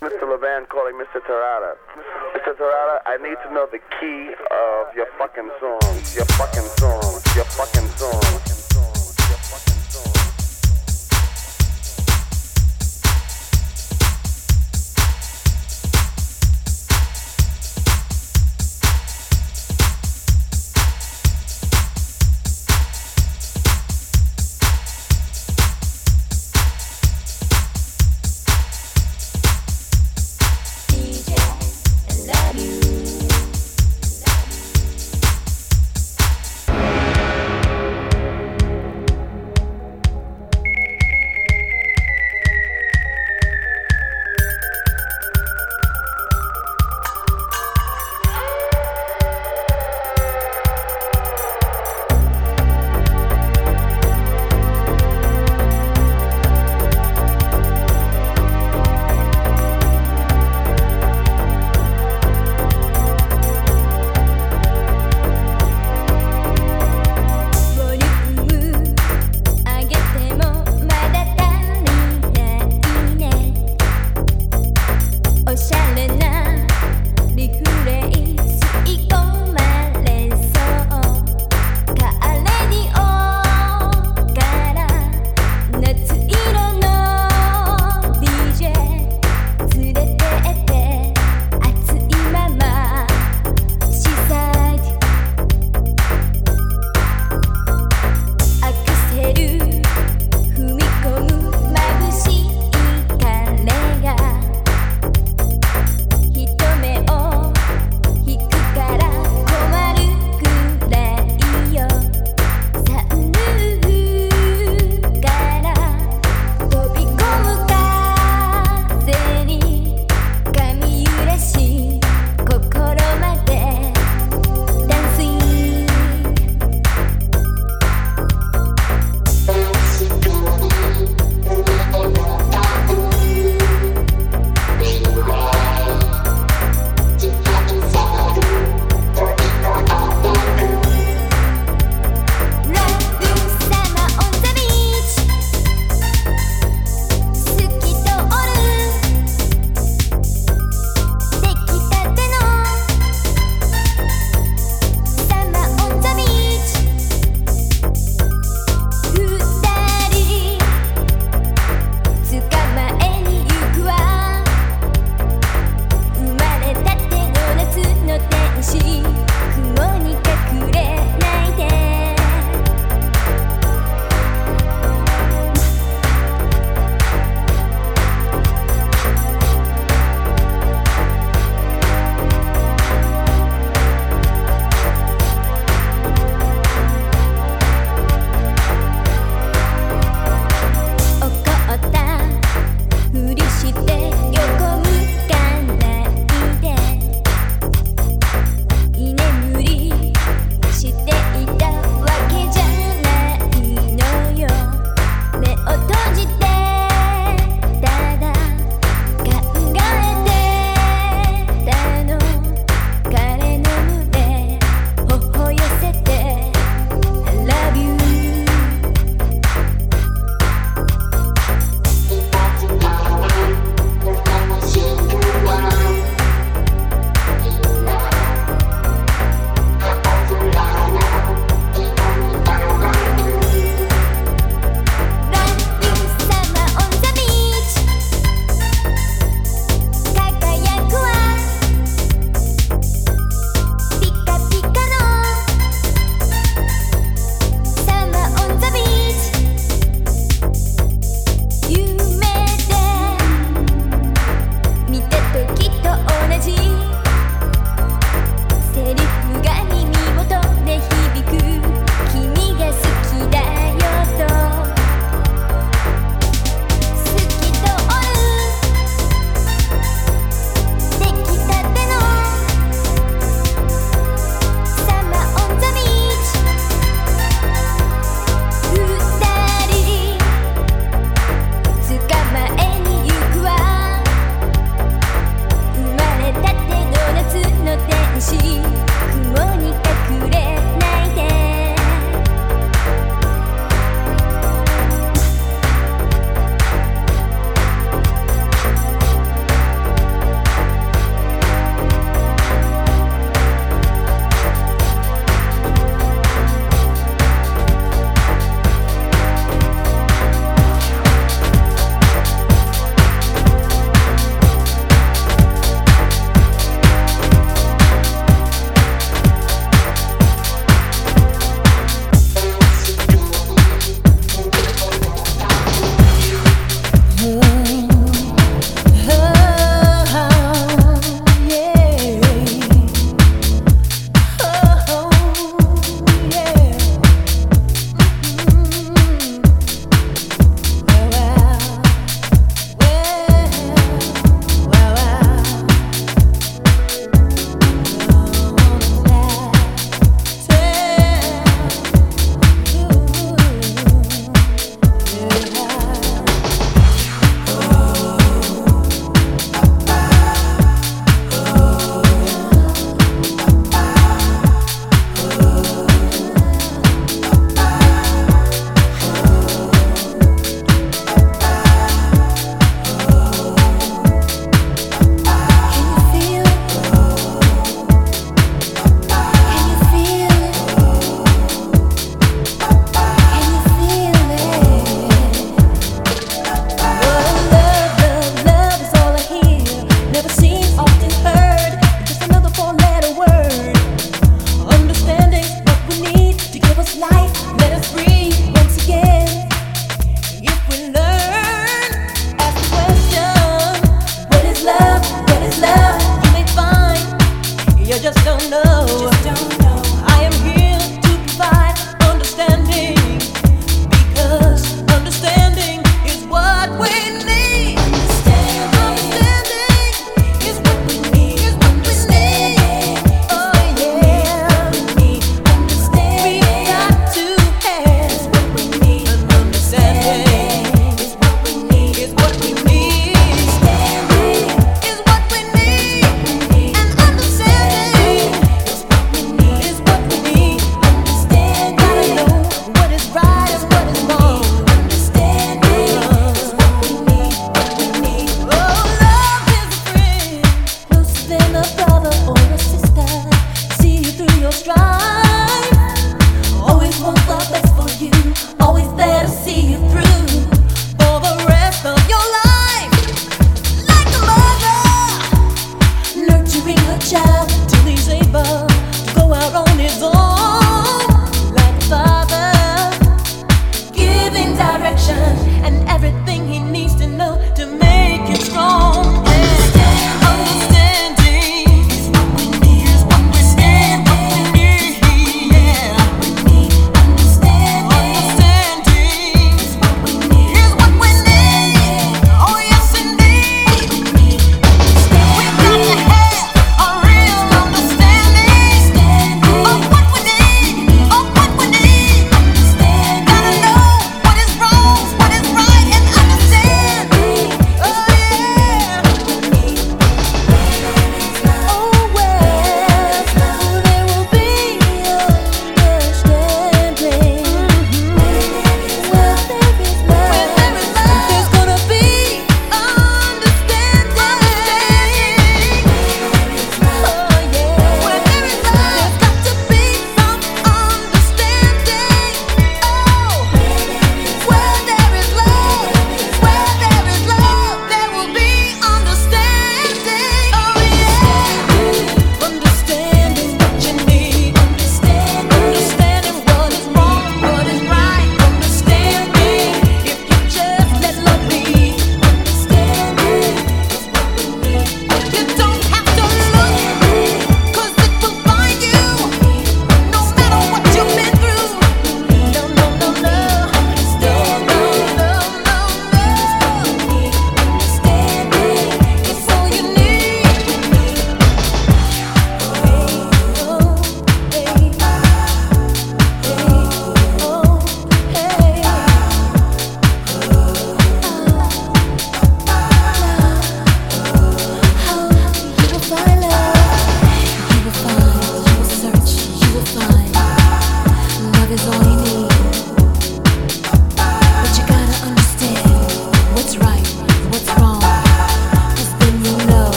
Mr. Levan calling Mr. Tarada. Mr. Tarada, I need to know the key of your fucking song. Your fucking song. Your fucking song.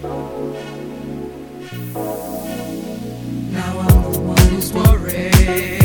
You're my